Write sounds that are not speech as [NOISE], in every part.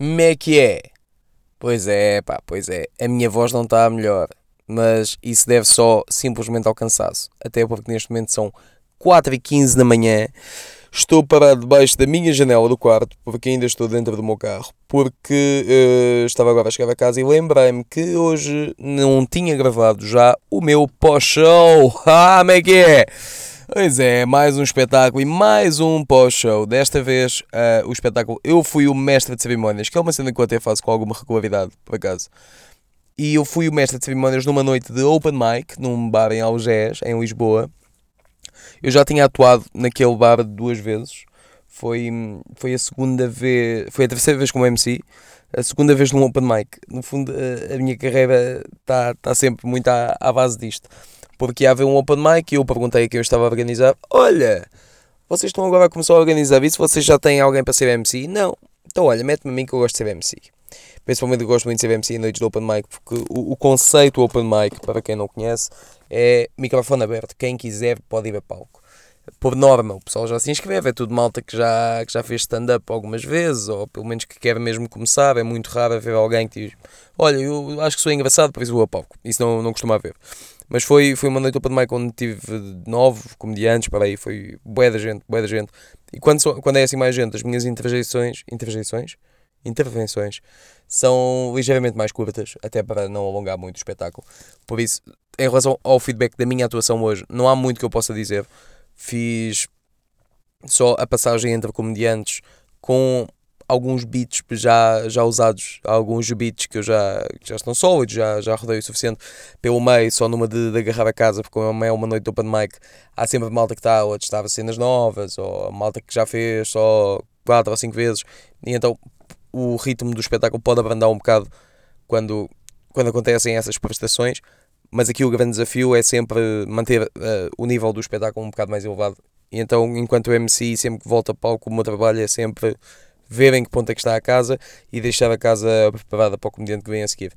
Como é que é? Pois é, pá, pois é. A minha voz não está a melhor. Mas isso deve só simplesmente ao cansaço. Até porque neste momento são 4h15 da manhã. Estou parado debaixo da minha janela do quarto, porque ainda estou dentro do meu carro. Porque uh, estava agora a chegar a casa e lembrei-me que hoje não tinha gravado já o meu pós-show. [LAUGHS] Ah, como é que é? Pois é, mais um espetáculo e mais um pós-show. Desta vez, uh, o espetáculo Eu Fui o Mestre de Cerimónias, que é uma cena que eu até faço com alguma regularidade, por acaso. E eu fui o mestre de cerimónias numa noite de open mic, num bar em Algés, em Lisboa. Eu já tinha atuado naquele bar duas vezes. Foi, foi a segunda vez, foi a terceira vez como MC, a segunda vez num open mic. No fundo, a, a minha carreira está tá sempre muito à, à base disto porque ia haver um open mic e eu perguntei a quem eu estava a organizar: Olha, vocês estão agora a começar a organizar isso? Vocês já têm alguém para ser MC? Não. Então, olha, mete-me a mim que eu gosto de ser MC. Principalmente eu gosto muito de ser MC em noites de open mic, porque o, o conceito open mic, para quem não conhece, é microfone aberto. Quem quiser pode ir a palco. Por norma, o pessoal já se inscreve, é tudo malta que já, que já fez stand-up algumas vezes, ou pelo menos que quer mesmo começar. É muito raro ver alguém que diz: Olha, eu acho que sou engraçado, por isso vou a palco. Isso não, não costuma haver. Mas foi, foi uma noite open mic onde tive nove comediantes, para aí, foi bué da gente, bué da gente. E quando, quando é assim mais gente, as minhas interjeições, interjeições? Intervenções são ligeiramente mais curtas, até para não alongar muito o espetáculo. Por isso, em relação ao feedback da minha atuação hoje, não há muito que eu possa dizer. Fiz só a passagem entre comediantes com alguns beats já, já usados, alguns beats que eu já, já estão sólidos, já, já rodei o suficiente pelo meio, só numa de, de agarrar a casa, porque como é uma noite de open mic, há sempre malta que está ou a testar cenas novas, ou malta que já fez só 4 ou 5 vezes, e então o ritmo do espetáculo pode abrandar um bocado quando, quando acontecem essas prestações, mas aqui o grande desafio é sempre manter uh, o nível do espetáculo um bocado mais elevado. E então, enquanto MC, sempre que volto a palco, o meu trabalho é sempre ver em que ponto é que está a casa e deixar a casa preparada para o comediante que vem a seguir.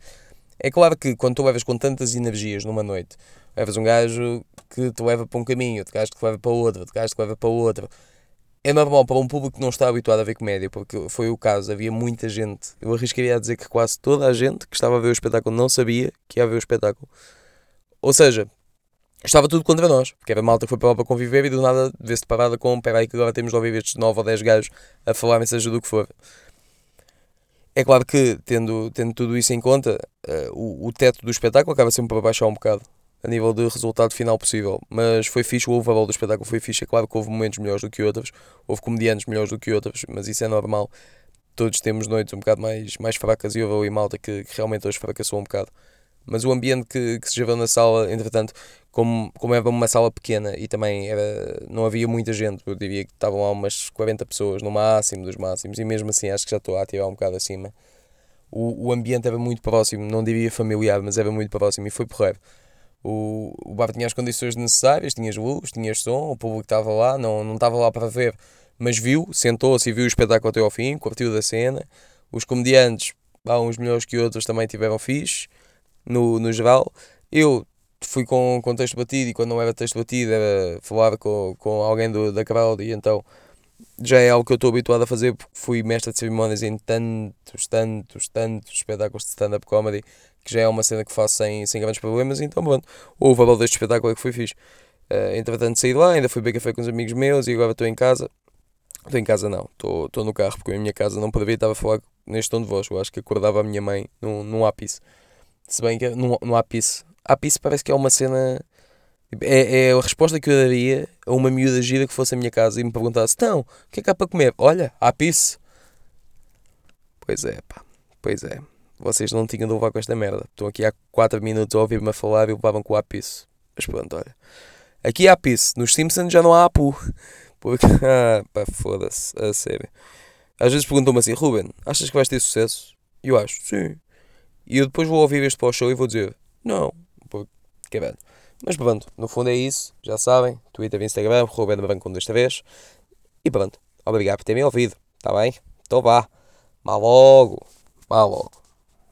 É claro que quando tu levas com tantas energias numa noite, levas um gajo que te leva para um caminho, outro gajo que te leva para outro, outro gajo que te leva para outro. É normal para um público que não está habituado a ver comédia, porque foi o caso, havia muita gente. Eu arriscaria a dizer que quase toda a gente que estava a ver o espetáculo não sabia que ia ver o espetáculo. Ou seja, estava tudo contra nós, porque era malta que foi para lá para conviver e do nada vê-se parada com, peraí aí que agora temos de ouvir estes 9 ou 10 gajos a falar seja do que for. É claro que, tendo, tendo tudo isso em conta, uh, o, o teto do espetáculo acaba sempre para baixar um bocado, a nível de resultado final possível. Mas foi fixe, o overall do espetáculo foi fixe. É claro que houve momentos melhores do que outros, houve comediantes melhores do que outros, mas isso é normal. Todos temos noites um bocado mais, mais fracas e houve ali malta que, que realmente hoje fracassou um bocado. Mas o ambiente que, que se gerou na sala, entretanto, como, como era uma sala pequena e também era, não havia muita gente, eu diria que estavam lá umas 40 pessoas no máximo dos máximos, e mesmo assim acho que já estou a ativar um bocado acima. O, o ambiente era muito próximo, não diria familiar, mas era muito próximo e foi porreiro. O, o bar tinha as condições necessárias, tinhas luz, tinhas som, o público estava lá, não, não estava lá para ver, mas viu, sentou-se e viu o espetáculo até ao fim, curtiu da cena. Os comediantes, há uns melhores que outros, também tiveram fixe no, no geral. Eu fui com, com texto batido e quando não era texto batido era falar com, com alguém do, da crowd e então já é algo que eu estou habituado a fazer porque fui mestre de cerimónias em tantos, tantos, tantos espetáculos de stand-up comedy que já é uma cena que faço sem, sem grandes problemas então pronto, o valor deste espetáculo é que foi fixe. Uh, entretanto saí de lá, ainda fui beber café com os amigos meus e agora estou em casa. Estou em casa não, estou, no carro porque a minha casa não poderia estar a falar neste tom de voz. Eu acho que acordava a minha mãe num, num ápice. Se bem que no, no ápice, ápice parece que é uma cena. É, é a resposta que eu daria a uma miúda gira que fosse a minha casa e me perguntasse: Então, o que é que há para comer? Olha, ápice. Pois é, pá. Pois é. Vocês não tinham de levar com esta merda. Estão aqui há 4 minutos a ouvir-me a falar e levavam com o ápice. Mas pronto, olha. Aqui há ápice. Nos Simpsons já não há apu. [LAUGHS] Porque. Ah, pá, foda-se. A sério. Às vezes perguntam-me assim: Ruben, achas que vais ter sucesso? E eu acho, sim. E eu depois vou ouvir este pós-show e vou dizer: Não, porque é velho. Mas pronto, no fundo é isso. Já sabem: Twitter, Instagram, Ruben Branco desta vez. E pronto, obrigado por terem ouvido. Está bem? Então vá. Mal logo. Mal logo.